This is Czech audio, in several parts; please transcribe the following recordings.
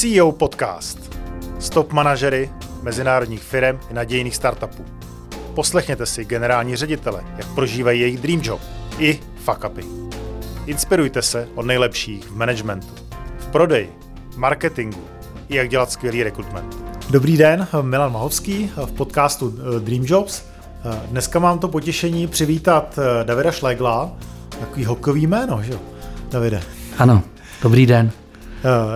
CEO Podcast. Stop manažery mezinárodních firm i nadějných startupů. Poslechněte si generální ředitele, jak prožívají jejich dream job i fuck upy. Inspirujte se od nejlepších v managementu, v prodeji, marketingu i jak dělat skvělý rekrutment. Dobrý den, Milan Mahovský v podcastu eh, Dream Jobs. Eh, dneska mám to potěšení přivítat eh, Davida Šlegla, takový hokejový jméno, že jo? Davide. Ano, dobrý den.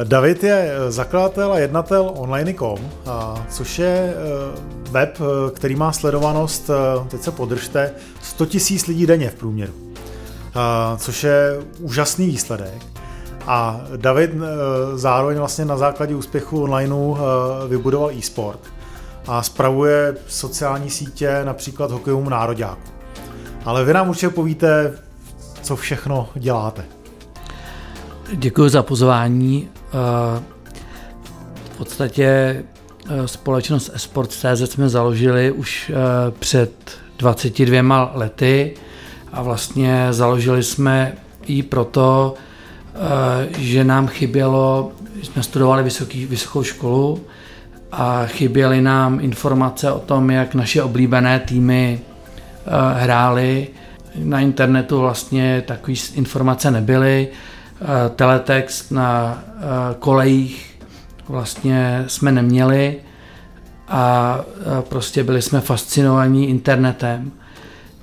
David je zakladatel a jednatel online.com, což je web, který má sledovanost, teď se podržte, 100 000 lidí denně v průměru, což je úžasný výsledek. A David zároveň vlastně na základě úspěchu onlineu vybudoval e-sport a spravuje sociální sítě například hokejovému nároďáku. Ale vy nám určitě povíte, co všechno děláte. Děkuji za pozvání. Eh, v podstatě eh, společnost eSports.cz jsme založili už eh, před 22 lety a vlastně založili jsme ji proto, že nám chybělo, jsme studovali vysoký, vysokou školu a chyběly nám informace o tom, jak naše oblíbené týmy hrály. Na internetu vlastně takové informace nebyly teletext na eh, kolejích vlastně jsme neměli a eh, prostě byli jsme fascinovaní internetem.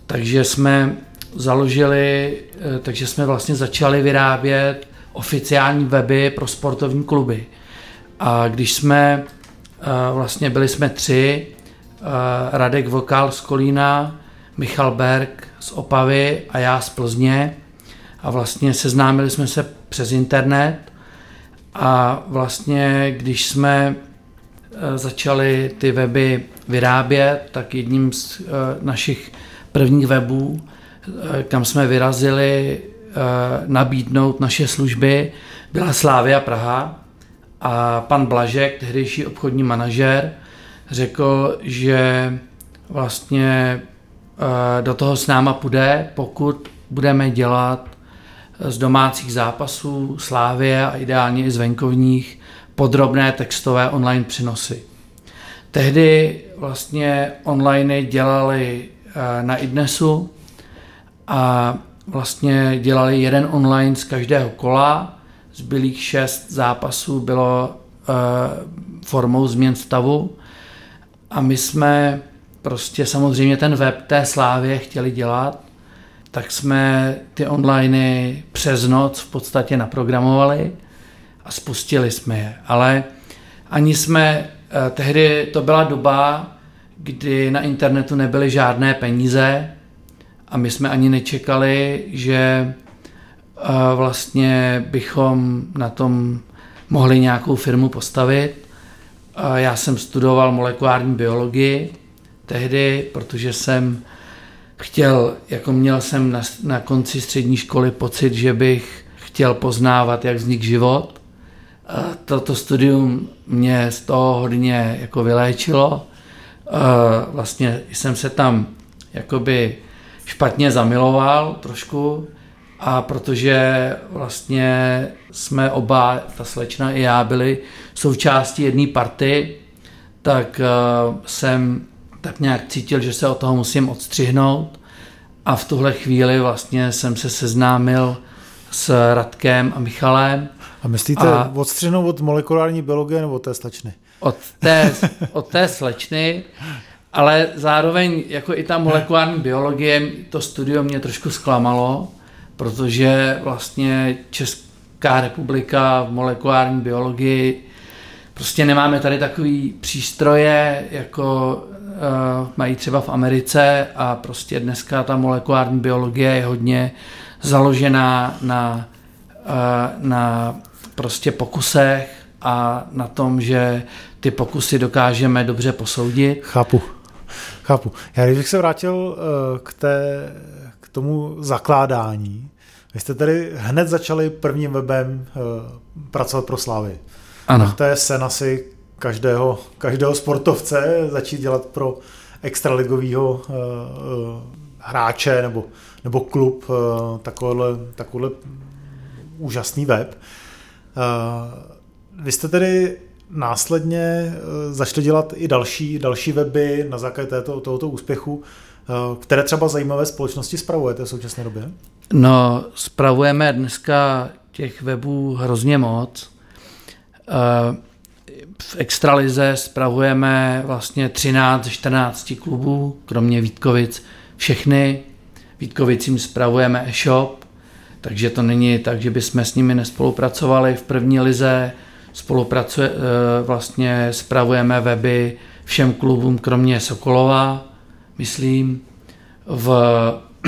Takže jsme založili, takže jsme vlastně začali vyrábět oficiální weby pro sportovní kluby. A když jsme, vlastně byli jsme tři, Radek Vokal z Kolína, Michal Berg z Opavy a já z Plzně, a vlastně seznámili jsme se přes internet a vlastně když jsme e, začali ty weby vyrábět, tak jedním z e, našich prvních webů, e, kam jsme vyrazili nabídnout naše služby, byla Slávia Praha. A pan Blažek, tehdejší obchodní manažer, řekl, že vlastně do toho s náma půjde, pokud budeme dělat z domácích zápasů, Slávie a ideálně i z venkovních podrobné textové online přenosy. Tehdy vlastně online dělali eh, na idnesu a vlastně dělali jeden online z každého kola, zbylých šest zápasů bylo eh, formou změn stavu. A my jsme prostě samozřejmě ten web té Slávě chtěli dělat tak jsme ty online přes noc v podstatě naprogramovali a spustili jsme je. Ale ani jsme, eh, tehdy to byla doba, kdy na internetu nebyly žádné peníze a my jsme ani nečekali, že eh, vlastně bychom na tom mohli nějakou firmu postavit. Já jsem studoval molekulární biologii tehdy, protože jsem chtěl, jako měl jsem na, na konci střední školy pocit, že bych chtěl poznávat, jak vznik život. Toto studium mě z toho hodně jako vyléčilo. Vlastně jsem se tam jakoby špatně zamiloval trošku a protože vlastně jsme oba, ta slečna i já, byli součástí jedné party, tak jsem tak nějak cítil, že se od toho musím odstřihnout a v tuhle chvíli vlastně jsem se seznámil s Radkem a Michalem. A myslíte a odstřihnout od molekulární biologie nebo od té slečny? Od té, od té slečny, ale zároveň jako i ta molekulární biologie, to studium mě trošku zklamalo, protože vlastně Česká republika v molekulární biologii prostě nemáme tady takový přístroje, jako mají třeba v Americe a prostě dneska ta molekulární biologie je hodně založená na, uh, na prostě pokusech a na tom, že ty pokusy dokážeme dobře posoudit. Chápu, chápu. Já když bych se vrátil uh, k, té, k tomu zakládání, vy jste tady hned začali prvním webem pracovat pro Slávy. Ano. To je sen asi každého, každého sportovce začít dělat pro extraligového uh, uh, hráče nebo, nebo klub uh, takovýhle, takovýhle úžasný web. Vy jste tedy následně zašli dělat i další, další weby na základě této, tohoto úspěchu. Které třeba zajímavé společnosti spravujete v současné době? No, spravujeme dneska těch webů hrozně moc. V extralize spravujeme vlastně 13 14 klubů, kromě Vítkovic, všechny. Vítkovicím spravujeme e-shop, takže to není tak, že bychom s nimi nespolupracovali. V první lize spolupracuje, eh, vlastně spravujeme weby všem klubům, kromě Sokolova, myslím. V,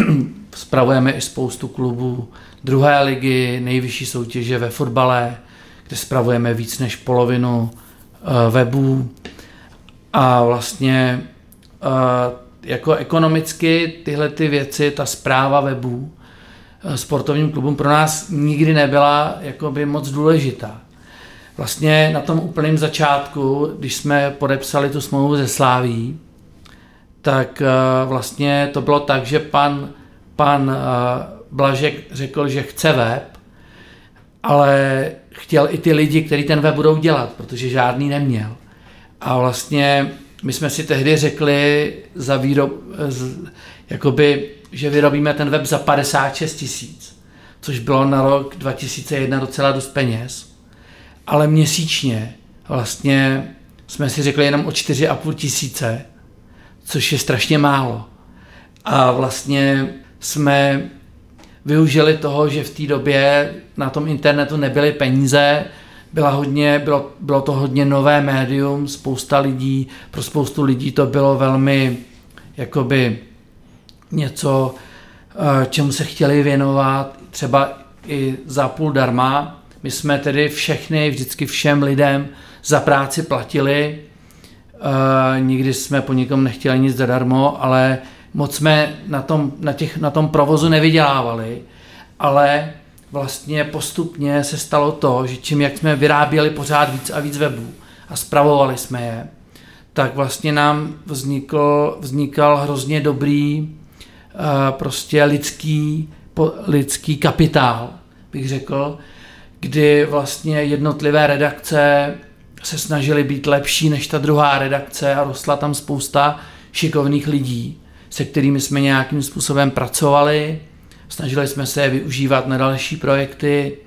spravujeme i spoustu klubů druhé ligy, nejvyšší soutěže ve fotbale, kde spravujeme víc než polovinu webů. A vlastně eh, jako ekonomicky tyhle ty věci, ta zpráva webů eh, sportovním klubům pro nás nikdy nebyla jakoby moc důležitá. Vlastně na tom úplném začátku, když jsme podepsali tu smlouvu ze Sláví, tak eh, vlastně to bylo tak, že pan, pan eh, Blažek řekl, že chce web, ale chtěl i ty lidi, kteří ten web budou dělat, protože žádný neměl. A vlastně my jsme si tehdy řekli za výrob, jakoby, že vyrobíme ten web za 56 tisíc, což bylo na rok 2001 docela dost peněz, ale měsíčně vlastně jsme si řekli jenom o 4,5 tisíce, což je strašně málo. A vlastně jsme využili toho, že v té době na tom internetu nebyly peníze, byla hodně, bylo, bylo to hodně nové médium, spousta lidí, pro spoustu lidí to bylo velmi jakoby něco, eh, čemu se chtěli věnovat, třeba i za půl darma. My jsme tedy všechny, vždycky všem lidem za práci platili, eh, nikdy jsme po nikom nechtěli nic zadarmo, ale moc jsme na tom, na, těch, na tom provozu nevydělávali, ale vlastně postupně se stalo to, že čím jak jsme vyráběli pořád víc a víc webů a spravovali jsme je, tak vlastně nám vznikl, vznikal hrozně dobrý uh, prostě lidský, lidský kapitál, bych řekl, kdy vlastně jednotlivé redakce se snažily být lepší než ta druhá redakce a rostla tam spousta šikovných lidí, se kterými jsme nějakým způsobem pracovali. Snažili jsme se je využívat na další projekty,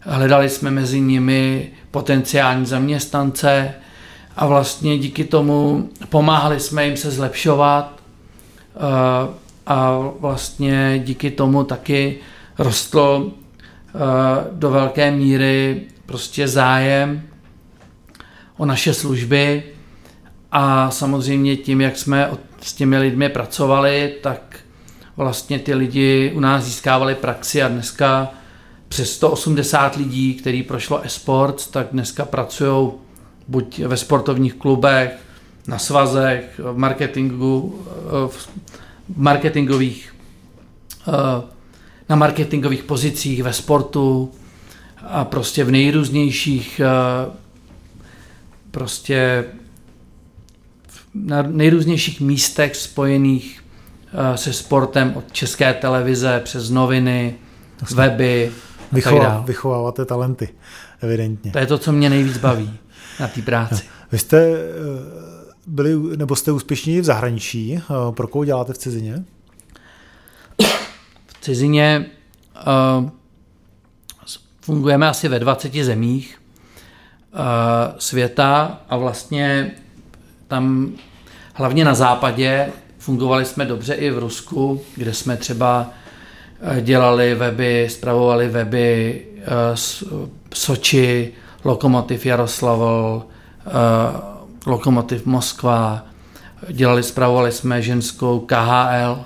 hledali jsme mezi nimi potenciální zaměstnance a vlastně díky tomu pomáhali jsme jim se zlepšovat eh, a vlastně díky tomu taky rostl eh, do velké míry prostě zájem o naše služby. A samozřejmě tím, jak jsme s těmi lidmi pracovali, tak vlastně ty lidi u nás získávali praxi a dneska přes 180 lidí, který prošlo e-sport, tak dneska pracují buď ve sportovních klubech, na svazech, v marketingu, v marketingových, na marketingových pozicích ve sportu a prostě v nejrůznějších prostě na nejrůznějších místech spojených Eh, se sportem od české televize přes noviny, Jasně. weby Vychová, Vychováváte talenty, evidentně. To je to, co mě nejvíc baví na té práci. Vy jste eh, byli, nebo jste úspěšní v zahraničí. Eh, pro koho děláte v cizině? V cizině uh, fungujeme asi ve 20 zemích uh, světa a vlastně tam hlavně na západě Fungovali jsme dobře i v Rusku, kde jsme třeba eh, dělali weby, spravovali weby eh, Soči, Lokomotiv Jaroslavl, eh, Lokomotiv Moskva, dělali, spravovali jsme ženskou KHL,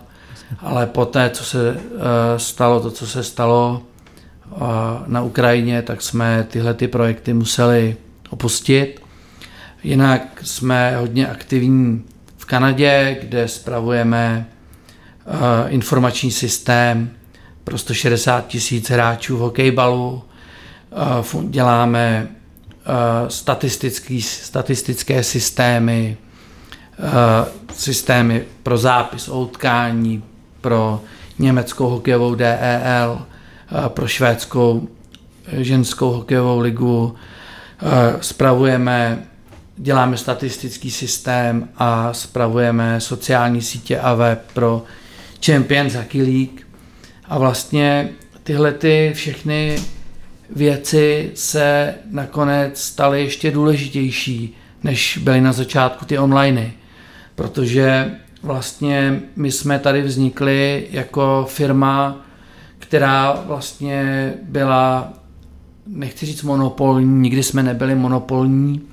ale poté, co se stalo to, co se stalo na Ukrajině, tak jsme tyhle ty projekty museli opustit. Jinak jsme hodně aktivní Kanadě, kde spravujeme uh, informační systém pro 160 tisíc hráčů v hokejbalu, uh, děláme uh, statistický, statistické systémy, systémy pro zápis o utkání, pro německou hokejovou DEL, pro švédskou ženskou hokejovou ligu, Spravujeme, děláme statistický systém a spravujeme sociální sítě a web pro Champions Hockey League. A vlastně tyhle ty všechny věci se nakonec staly ještě důležitější, než byly na začátku ty online. Protože vlastně my jsme tady vznikli jako firma, která vlastně byla, nechci říct monopolní, nikdy jsme nebyli monopolní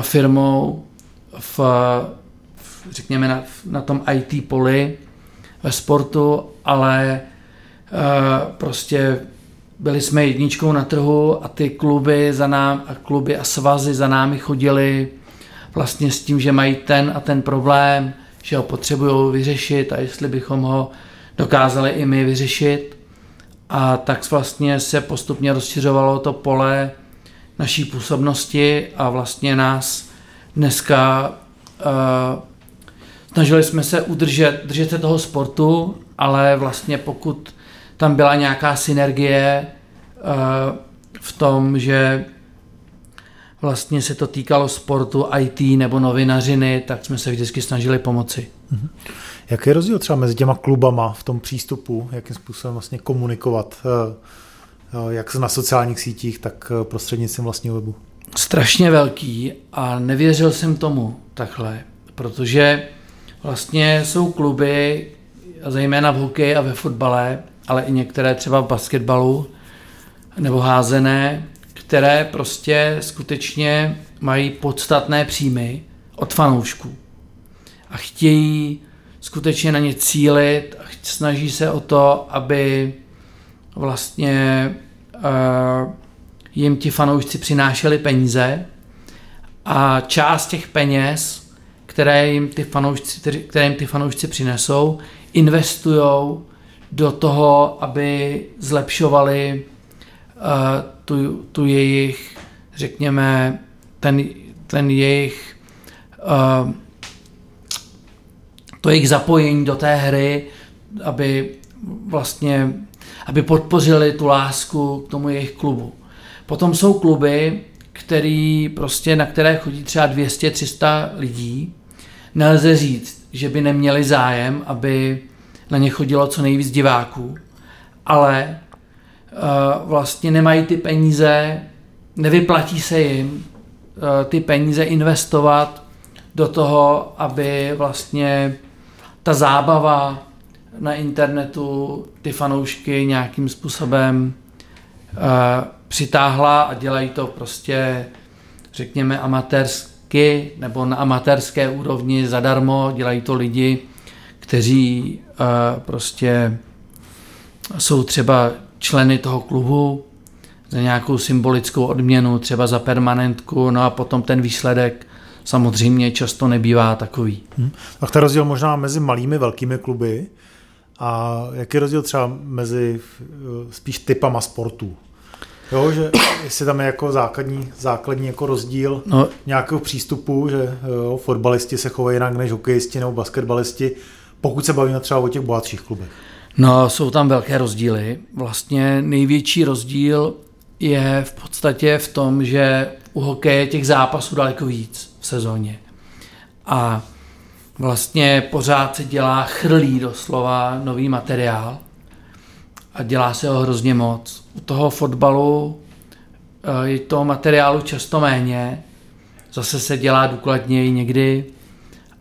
firmou v, v řekněme na, na tom IT poli ve sportu, ale uh, prostě byli jsme jedničkou na trhu a ty kluby za nám a kluby a svazy za námi chodili vlastně s tím, že mají ten a ten problém, že ho potřebují vyřešit a jestli bychom ho dokázali i my vyřešit. A tak vlastně se postupně rozšiřovalo to pole naší působnosti a vlastně nás dneska uh, snažili jsme se udržet, držet se toho sportu, ale vlastně pokud tam byla nějaká synergie uh, v tom, že vlastně se to týkalo sportu, IT nebo novinařiny, tak jsme se vždycky snažili pomoci. Mhm. Jaký je rozdíl třeba mezi těma klubama v tom přístupu, jakým způsobem vlastně komunikovat, eh, jak na sociálních sítích, tak eh, prostřednictvím vlastního webu? Strašně velký a nevěřil jsem tomu takhle, protože vlastně jsou kluby, zejména v hokeji a ve fotbale, ale i některé třeba v basketbalu nebo házené, které prostě skutečně mají podstatné příjmy od fanoušků a chtějí skutečně na ně cílit a snaží se o to, aby vlastně uh, jim ti fanoušci přinášeli peníze a část těch peněz, které jim ty fanoušci, které jim ty fanoušci přinesou, investují do toho, aby zlepšovali uh, tu, tu jejich, řekněme, ten, ten jejich uh, to jejich zapojení do té hry, aby vlastně, aby podpořili tu lásku k tomu jejich klubu. Potom jsou kluby, který prostě, na které chodí třeba 200-300 lidí. Nelze říct, že by neměli zájem, aby na ně chodilo co nejvíc diváků, ale uh, vlastně nemají ty peníze, nevyplatí se jim uh, ty peníze investovat do toho, aby vlastně ta zábava na internetu ty fanoušky nějakým způsobem uh, přitáhla a dělají to prostě, řekněme, amatérsky nebo na amatérské úrovni zadarmo. Dělají to lidi, kteří uh, prostě jsou třeba členy toho klubu za nějakou symbolickou odměnu, třeba za permanentku, no a potom ten výsledek samozřejmě často nebývá takový. Hmm. A ten rozdíl možná mezi malými velkými kluby a jaký je rozdíl třeba mezi eh, spíš typama sportů? Jo, že jestli tam je jako základní, základní jako rozdíl no. nějakého přístupu, že jo, fotbalisti se chovají jinak než hokejisti nebo basketbalisti, pokud se bavíme třeba o těch bohatších klubech. No, jsou tam velké rozdíly. Vlastně největší rozdíl je v podstatě v tom, že u hokeje těch zápasů daleko víc v sezóně. A vlastně pořád se dělá chrlí doslova nový materiál a dělá se ho hrozně moc. U toho fotbalu eh, je toho materiálu často méně, zase se dělá důkladněji někdy.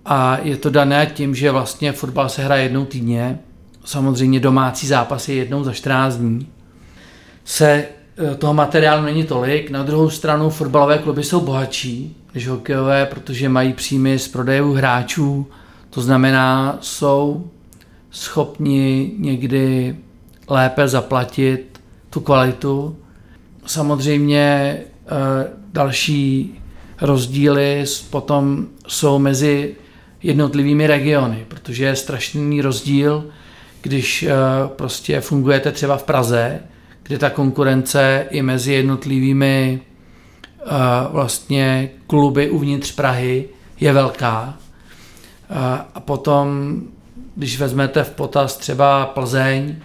A je to dané tím, že vlastně fotbal se hraje jednou týdně, samozřejmě domácí zápasy jednou za 14 dní, se Eh, toho materiálu není tolik. Na druhou stranu fotbalové kluby jsou bohatší než hokejové, protože mají příjmy z prodejů hráčů. To znamená, jsou schopni někdy lépe zaplatit tu kvalitu. Samozřejmě eh, další rozdíly potom jsou mezi jednotlivými regiony, protože je strašný rozdíl, když eh, prostě fungujete třeba v Praze, kde ta konkurence i mezi jednotlivými vlastně kluby uvnitř Prahy je velká. A potom, když vezmete v potaz třeba Plzeň,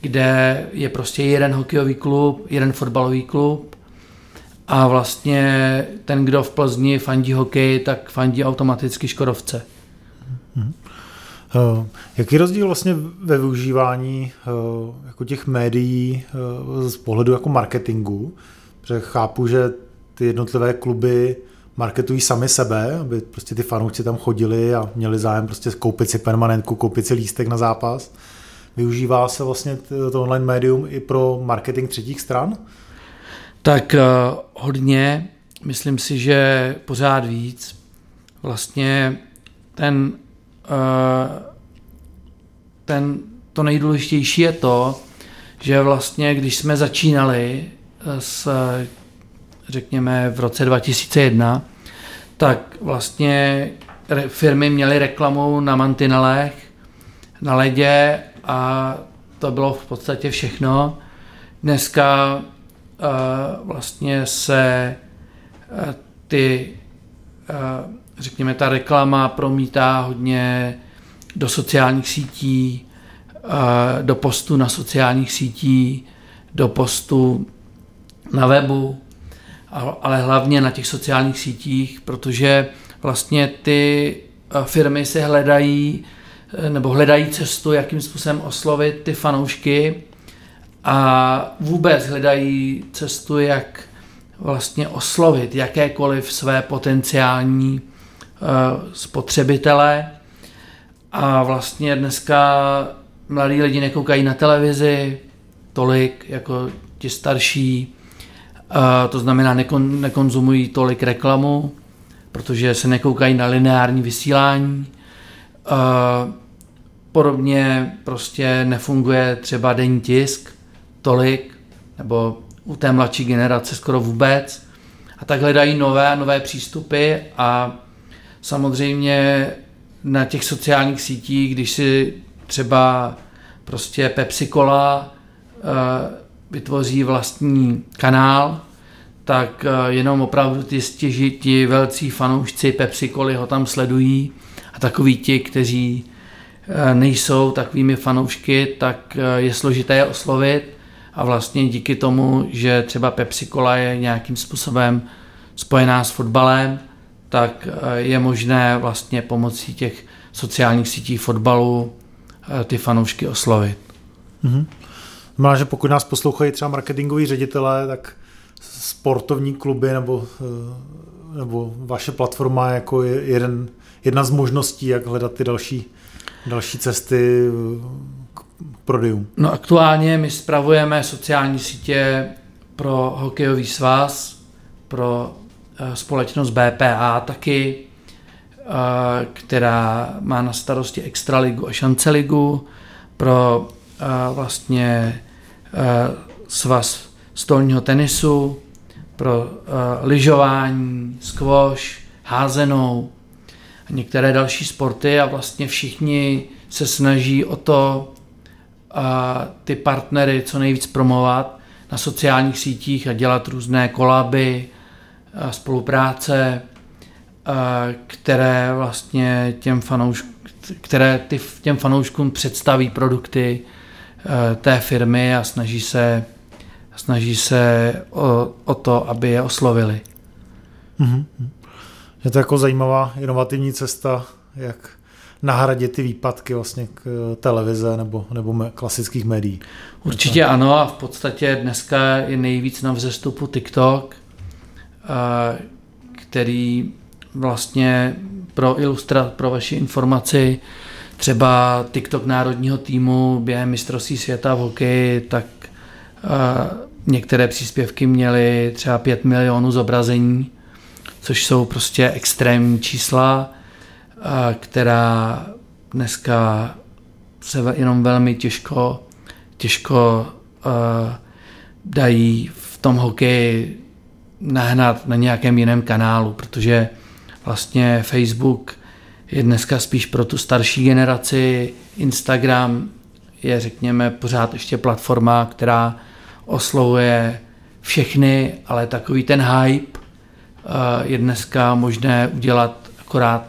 kde je prostě jeden hokejový klub, jeden fotbalový klub a vlastně ten, kdo v Plzni fandí hokej, tak fandí automaticky Škodovce. Hmm. Uh, jaký rozdíl vlastně ve využívání uh, jako těch médií uh, z pohledu jako marketingu? Protože chápu, že ty jednotlivé kluby marketují sami sebe, aby prostě ty fanoušci tam chodili a měli zájem prostě koupit si permanentku, koupit si lístek na zápas. Využívá se vlastně to online médium i pro marketing třetích stran? Tak uh, hodně, myslím si, že pořád víc. Vlastně ten, uh, ten, to nejdůležitější je to, že vlastně, když jsme začínali s řekněme v roce 2001, tak vlastně firmy měly reklamu na mantinelech, na ledě a to bylo v podstatě všechno. Dneska uh, vlastně se uh, ty, uh, řekněme, ta reklama promítá hodně do sociálních sítí, do postu na sociálních sítích, do postu na webu, ale hlavně na těch sociálních sítích, protože vlastně ty eh, firmy se hledají eh, nebo hledají cestu, jakým způsobem oslovit ty fanoušky a vůbec hledají cestu, jak vlastně oslovit jakékoliv své potenciální uh, spotřebitele. A vlastně dneska mladí lidi nekoukají na televizi tolik jako ti starší, to znamená, nekon, nekonzumují tolik reklamu, protože se nekoukají na lineární vysílání. Podobně prostě nefunguje třeba denní tisk tolik, nebo u té mladší generace skoro vůbec. A tak hledají nové nové přístupy a samozřejmě na těch sociálních sítích, když si třeba prostě Pepsi Cola vytvoří vlastní kanál, tak eh, jenom opravdu ty stěži, ti velcí fanoušci Pepsi Coly ho tam sledují a takový ti, kteří eh, nejsou takovými fanoušky, tak eh, je složité je oslovit a vlastně díky tomu, že třeba Pepsi Cola je nějakým způsobem spojená s fotbalem, tak je možné vlastně pomocí těch sociálních sítí fotbalu ty fanoušky oslovit. Mm-hmm. Znamená, že pokud nás poslouchají třeba marketingoví ředitelé, tak sportovní kluby nebo, eh, nebo vaše platforma jako jeden, jedna z možností, jak hledat ty další, další cesty eh, k prodejům. No aktuálně my spravujeme sociální sítě pro hokejový svaz, pro eh, společnost BPA taky, která má na starosti Extraligu a Šanceligu, pro vlastně svaz stolního tenisu, pro uh, lyžování, squash, házenou a některé další sporty a vlastně všichni se snaží o to uh, ty partnery co nejvíc promovat na sociálních sítích a dělat různé kolaby, uh, spolupráce, uh, které vlastně těm fanouškům které ty, těm fanouškům představí produkty té firmy a snaží se snaží se o, o to, aby je oslovili. Mm-hmm. Je to jako zajímavá inovativní cesta, jak nahradit ty výpadky vlastně k eh, televize nebo, nebo klasických médií. Určitě ano a v podstatě dneska je nejvíc na vzestupu TikTok, eh, který vlastně pro ilustra, pro vaši informaci, třeba TikTok národního týmu během mistrovství světa v hokeji, tak Některé příspěvky měly třeba 5 milionů zobrazení, což jsou prostě extrémní čísla, která dneska se jenom velmi těžko, těžko dají v tom hokeji nahnat na nějakém jiném kanálu, protože vlastně Facebook je dneska spíš pro tu starší generaci, Instagram je řekněme pořád ještě platforma, která oslovuje všechny, ale takový ten hype eh, je dneska možné udělat akorát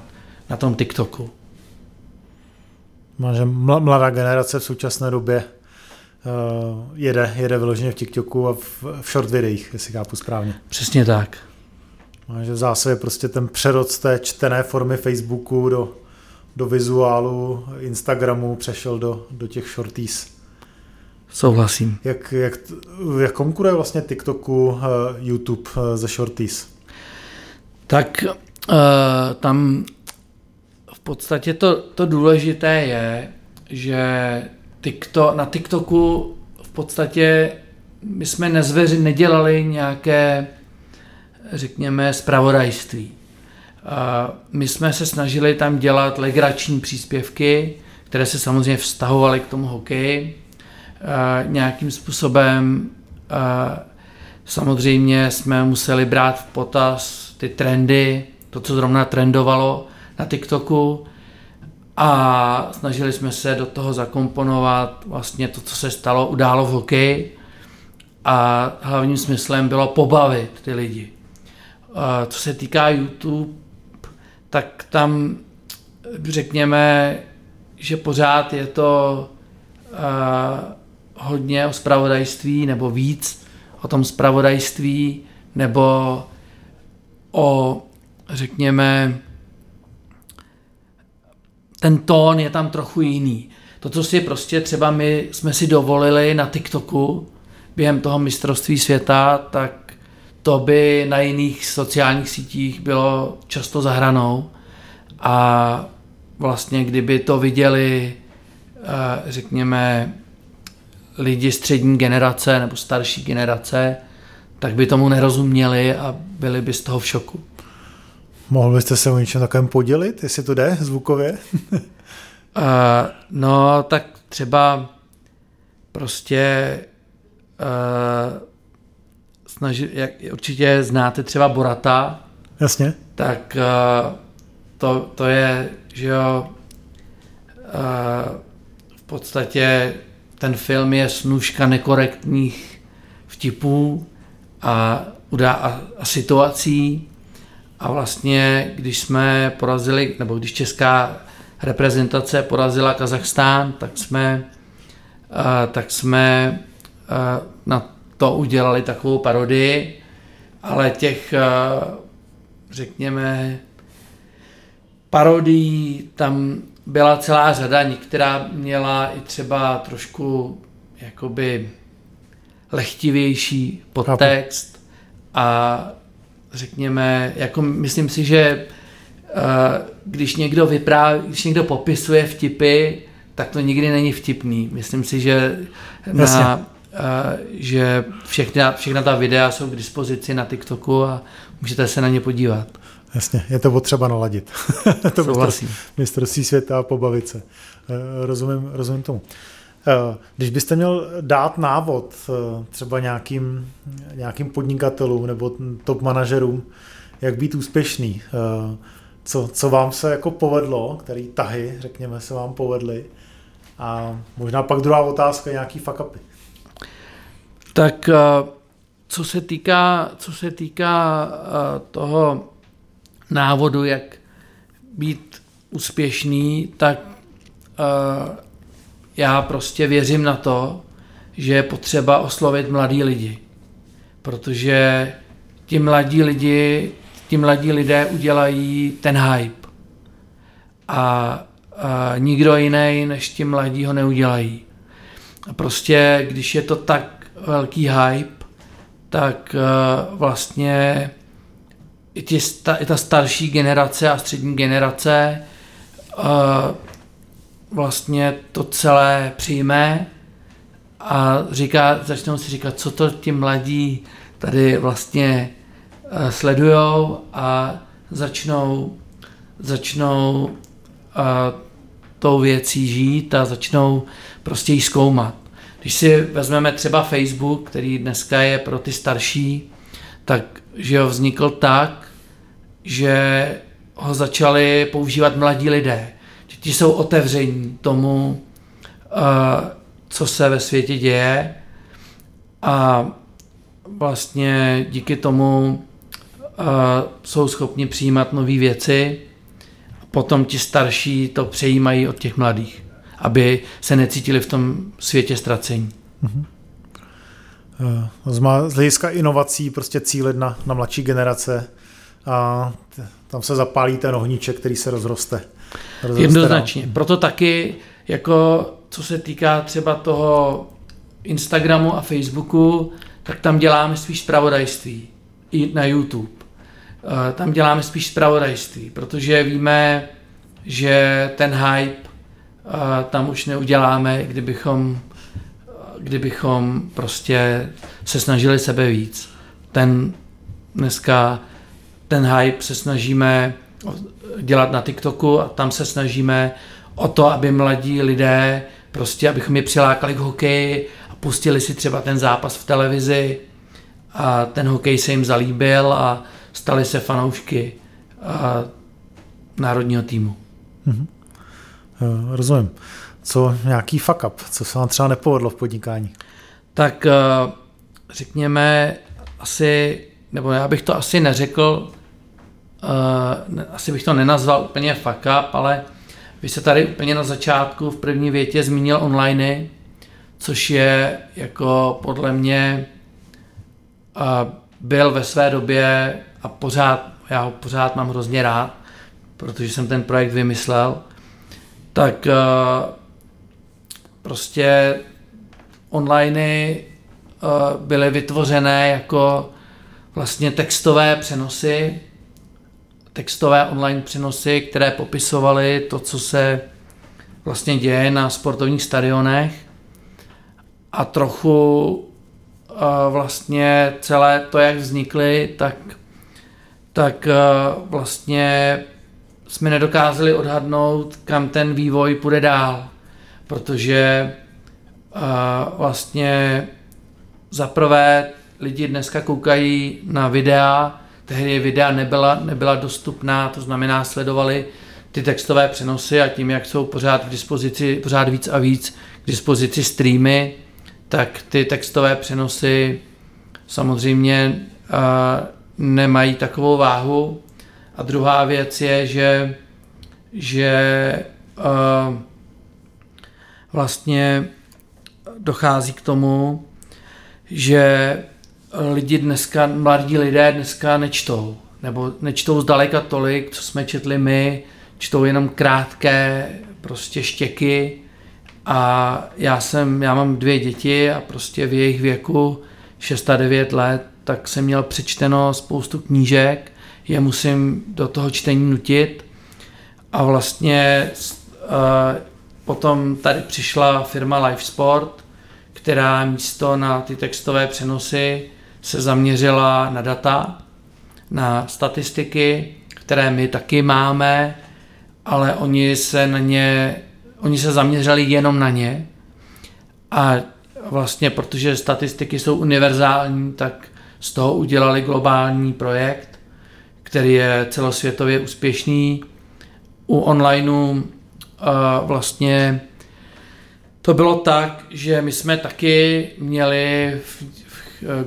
na tom TikToku. Má, že mladá generace v současné době jede, jede vyloženě v TikToku a v, v short videích, jestli chápu správně. Přesně tak. A že v zásadě prostě ten přerod z té čtené formy Facebooku do, do vizuálu Instagramu přešel do, do těch shorties. Souhlasím. Jak, jak, jak konkuruje vlastně TikToku uh, YouTube uh, ze shorties? Tak uh, tam v podstatě to, to důležité je, že TikTok, na TikToku v podstatě my jsme nezveři, nedělali nějaké, řekněme, spravodajství. My jsme se snažili tam dělat legrační příspěvky, které se samozřejmě vztahovaly k tomu hokeji. Nějakým způsobem samozřejmě jsme museli brát v potaz ty trendy, to, co zrovna trendovalo na TikToku a snažili jsme se do toho zakomponovat vlastně to, co se stalo, událo v hokeji a hlavním smyslem bylo pobavit ty lidi. Co se týká YouTube, tak tam řekněme, že pořád je to hodně o spravodajství nebo víc o tom spravodajství nebo o, řekněme, ten tón je tam trochu jiný. To, co si prostě třeba my jsme si dovolili na TikToku během toho mistrovství světa, tak to by na jiných sociálních sítích bylo často zahranou a vlastně kdyby to viděli, eh, řekněme, lidi střední generace nebo starší generace, tak by tomu nerozuměli a byli by z toho v šoku. Mohl byste se o něčem takovém podělit, jestli to jde zvukově? uh, no, tak třeba prostě uh, snažit, jak určitě znáte třeba Borata. Jasně. Tak uh, to, to je, že jo, uh, v podstatě ten film je snůžka nekorektních vtipů a, a, a situací. A vlastně, když jsme porazili, nebo když česká reprezentace porazila Kazachstán, tak jsme, uh, tak jsme uh, na to udělali takovou parodii, ale těch, uh, řekněme, parodií tam byla celá řada, některá měla i třeba trošku jakoby lehtivější podtext a řekněme, jako myslím si, že uh, když někdo vypráví, když někdo popisuje vtipy, tak to nikdy není vtipný. Myslím si, že na, uh, že všechna, všechna ta videa jsou k dispozici na TikToku a můžete se na ně podívat. Jasně, je to potřeba naladit. to Souhlasím. mistrovství světa a pobavit se. Eh, rozumím, rozumím tomu. Eh, když byste měl dát návod eh, třeba nějakým, nějakým podnikatelům nebo top manažerům, jak být úspěšný, co, co vám se jako povedlo, který tahy, řekněme, se vám povedly a možná pak druhá otázka, nějaký fuck upy. Tak co se týká, co se týká toho návodu, jak být úspěšný, tak uh, já prostě věřím na to, že je potřeba oslovit mladí lidi. Protože ti mladí lidi, ti mladí lidé udělají ten hype. A, a nikdo jiný než ti mladí ho neudělají. A prostě, když je to tak velký hype, tak uh, vlastně i, ti, sta, i ta starší generace a střední generace uh, vlastně to celé přijme a říká, začnou si říkat, co to ti mladí tady vlastně uh, sledujou a začnou, začnou uh, tou věcí žít a začnou prostě ji zkoumat. Když si vezmeme třeba Facebook, který dneska je pro ty starší, tak že ho vznikl tak, že ho začali používat mladí lidé. Že ti jsou otevření tomu, eh, co se ve světě děje a vlastně díky tomu eh, jsou schopni přijímat nové věci a potom ti starší to přejímají od těch mladých, aby se necítili v tom světě ztracení. Mm-hmm. Z hlediska inovací prostě cílit na, na mladší generace a tam se zapálí ten ohníček, který se rozroste. rozroste Jednoznačně. Dál. Proto taky, jako co se týká třeba toho Instagramu a Facebooku, tak tam děláme spíš zpravodajství i na YouTube. Eh, tam děláme spíš zpravodajství, protože víme, že ten hype eh, tam už neuděláme, kdybychom, kdybychom prostě se snažili sebe víc. Ten dneska ten hype se snažíme dělat na TikToku a tam se snažíme o to, aby mladí lidé prostě, abychom je přilákali k hokeji a pustili si třeba ten zápas v televizi a ten hokej se jim zalíbil a stali se fanoušky národního týmu. Mm-hmm. Rozumím. Co nějaký fuck up? Co se vám třeba nepovedlo v podnikání? Tak eh, řekněme asi, nebo já bych to asi neřekl, uh, asi bych to nenazval úplně fuck up, ale vy se tady úplně na začátku v první větě zmínil online, což je jako podle mě uh, byl ve své době a pořád, já ho pořád mám hrozně rád, protože jsem ten projekt vymyslel, tak uh, prostě online byly vytvořené jako vlastně textové přenosy, textové online přenosy, které popisovaly to, co se vlastně děje na sportovních stadionech a trochu uh, vlastně celé to, jak vznikly, tak tak eh, vlastně jsme nedokázali odhadnout, kam ten vývoj půjde dál, protože eh, vlastně zaprvé lidi dneska koukají na videa, tehdy videa nebyla, nebyla dostupná, to znamená sledovali ty textové přenosy a tím, jak jsou pořád v dispozici, pořád víc a víc k dispozici streamy, tak ty textové přenosy samozřejmě uh, nemají takovou váhu. A druhá věc je, že, že uh, vlastně dochází k tomu, že lidi dneska, mladí lidé dneska nečtou, nebo nečtou zdaleka tolik, co jsme četli my, čtou jenom krátké prostě štěky. A já jsem, já mám dvě děti a prostě v jejich věku 6 a 9 let tak jsem měl přečteno spoustu knížek, je musím do toho čtení nutit. A vlastně uh, potom tady přišla firma Live Sport, která místo na ty textové přenosy se zaměřila na data, na statistiky, které my taky máme, ale oni se na ně, oni se zaměřili jenom na ně a vlastně protože statistiky jsou univerzální, tak z toho udělali globální projekt, který je celosvětově úspěšný. U onlineu uh, vlastně to bylo tak, že my jsme taky měli v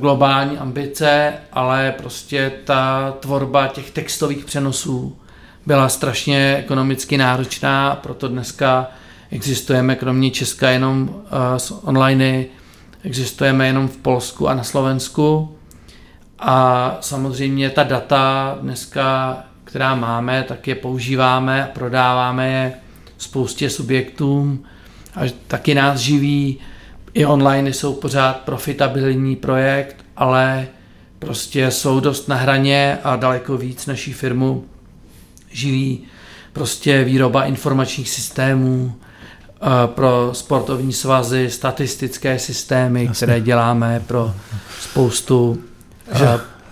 globální ambice, ale prostě ta tvorba těch textových přenosů byla strašně ekonomicky náročná, proto dneska existujeme kromě Česka jenom uh, s online, existujeme jenom v Polsku a na Slovensku a samozřejmě ta data dneska, která máme, tak je používáme a prodáváme je spoustě subjektům a taky nás živí. I online jsou pořád profitabilní projekt, ale prostě jsou dost na hraně a daleko víc naší firmu živí prostě výroba informačních systémů eh, pro sportovní svazy, statistické systémy, Jasně. které děláme pro spoustu že,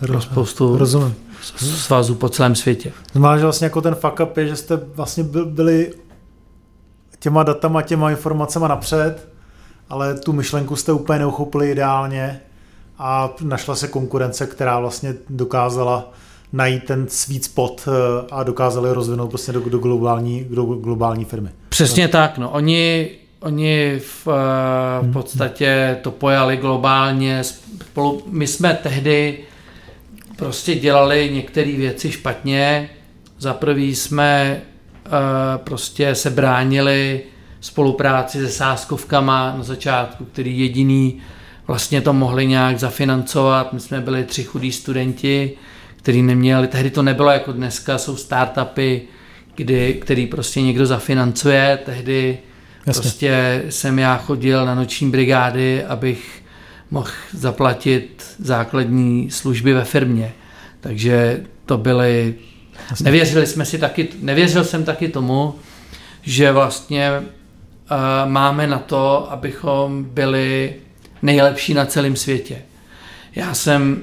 pro spoustu rozumím. svazů po celém světě. Znamená, že vlastně jako ten fuck up je, že jste vlastně byli těma datama, těma informacemi napřed, ale tu myšlenku jste úplně neuchopili ideálně a našla se konkurence, která vlastně dokázala najít ten sweet spot eh, a dokázali rozvinout prostě do, do, globální, do globální firmy. Přesně tak, no. Oni Oni v, eh, v podstatě to pojali globálně. Spolu, my jsme tehdy prostě dělali některé věci špatně. Za prvý jsme eh, prostě se bránili spolupráci se sáskovkama na začátku, který jediný vlastně to mohli nějak zafinancovat. My jsme byli tři chudí studenti, kteří neměli, tehdy to nebylo jako dneska, jsou startupy, kdy, který prostě někdo zafinancuje, tehdy Jasně. prostě jsem já chodil na noční brigády, abych mohl zaplatit základní služby ve firmě. Takže to byly... Jasně. Nevěřili jsme si taky, nevěřil jsem taky tomu, že vlastně máme na to, abychom byli nejlepší na celém světě. Já jsem,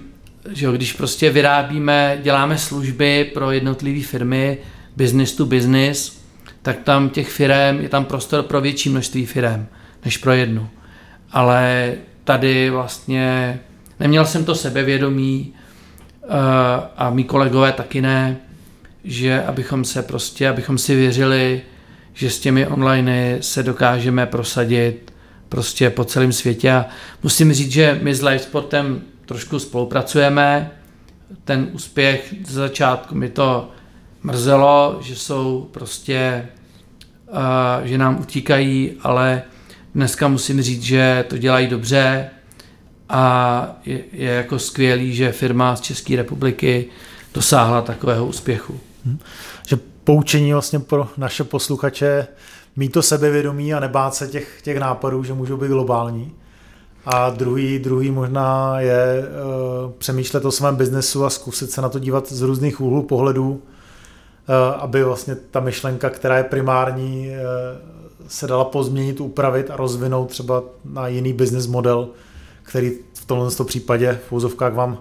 že jo, když prostě vyrábíme, děláme služby pro jednotlivé firmy, business to business, tak tam těch firm, je tam prostor pro větší množství firm, než pro jednu. Ale tady vlastně neměl jsem to sebevědomí uh, a mý kolegové taky ne, že abychom se prostě, abychom si věřili, že s těmi online se dokážeme prosadit prostě po celém světě a musím říct, že my s Live Sportem trošku spolupracujeme, ten úspěch z začátku mi to mrzelo, že jsou prostě, uh, že nám utíkají, ale dneska musím říct, že to dělají dobře a je, je jako skvělý, že firma z České republiky dosáhla takového úspěchu. Hmm. Že poučení vlastně pro naše posluchače mít to sebevědomí a nebát se těch, těch nápadů, že můžou být globální. A druhý, druhý možná je uh, přemýšlet o svém biznesu a zkusit se na to dívat z různých úhlů pohledů, uh, aby vlastně ta myšlenka, která je primární, uh, se dala pozměnit, upravit a rozvinout třeba na jiný business model, který v tomhle případě v úzovkách vám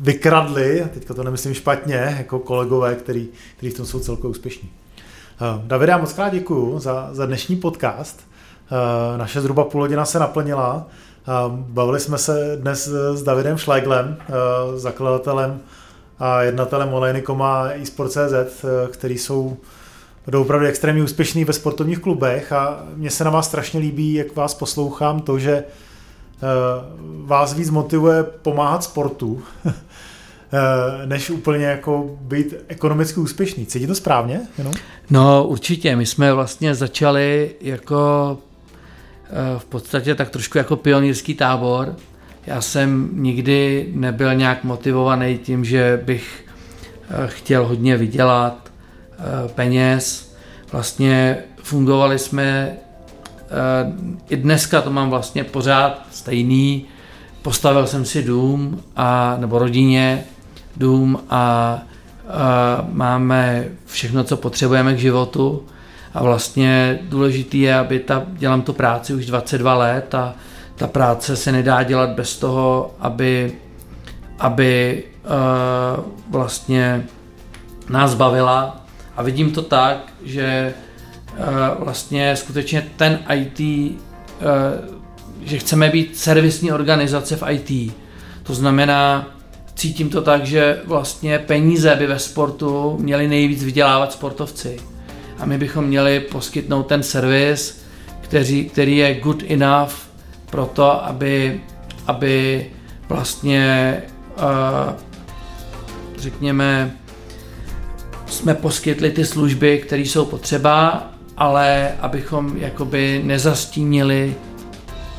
vykradli, teďka to nemyslím špatně, jako kolegové, který, který v tom jsou celkově úspěšní. Davide, já moc krát děkuju za, za dnešní podcast. Naše zhruba půl hodina se naplnila. Bavili jsme se dnes s Davidem Schleiglem, zakladatelem a jednatelem Olejnikom a eSport.cz, který jsou opravdu extrémně úspěšný ve sportovních klubech a mně se na vás strašně líbí, jak vás poslouchám, to, že vás víc motivuje pomáhat sportu, než úplně jako být ekonomicky úspěšný. Cítí to správně? Jenom? No určitě, my jsme vlastně začali jako v podstatě tak trošku jako pionýrský tábor. Já jsem nikdy nebyl nějak motivovaný tím, že bych chtěl hodně vydělat peněz. Vlastně fungovali jsme i dneska to mám vlastně pořád stejný. Postavil jsem si dům a, nebo rodině dům a, a máme všechno, co potřebujeme k životu. A vlastně důležitý je, aby ta, dělám tu práci už 22 let a ta práce se nedá dělat bez toho, aby, aby uh, vlastně nás bavila. A vidím to tak, že vlastně skutečně ten IT, uh, že chceme být servisní organizace v IT. To znamená, cítím to tak, že vlastně peníze by ve sportu měli nejvíc vydělávat sportovci. A my bychom měli poskytnout ten servis, který, který je good enough pro to, aby, aby vlastně uh, řekněme jsme poskytli ty služby, které jsou potřeba, ale abychom jakoby nezastínili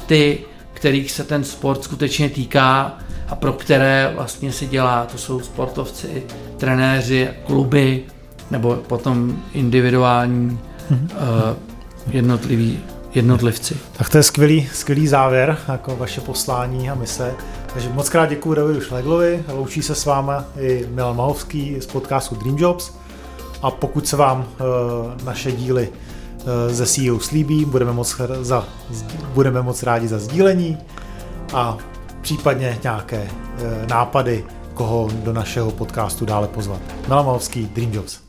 ty, kterých se ten sport skutečně týká a pro které vlastně se dělá. To jsou sportovci, trenéři, kluby nebo potom individuální uh, jednotliví jednotlivci. Tak to je skvělý, skvělý závěr, jako vaše poslání a mise. Takže moc krát děkuji Davidu Šleglovi, loučí se s váma i Milan Mahovský z podcastu Dream Jobs. A pokud se vám uh, naše díly ze CEO slíbí, budeme moc, za, budeme moc rádi za sdílení a případně nějaké uh, nápady, koho do našeho podcastu dále pozvat. Milan Mahovský, Dream Jobs.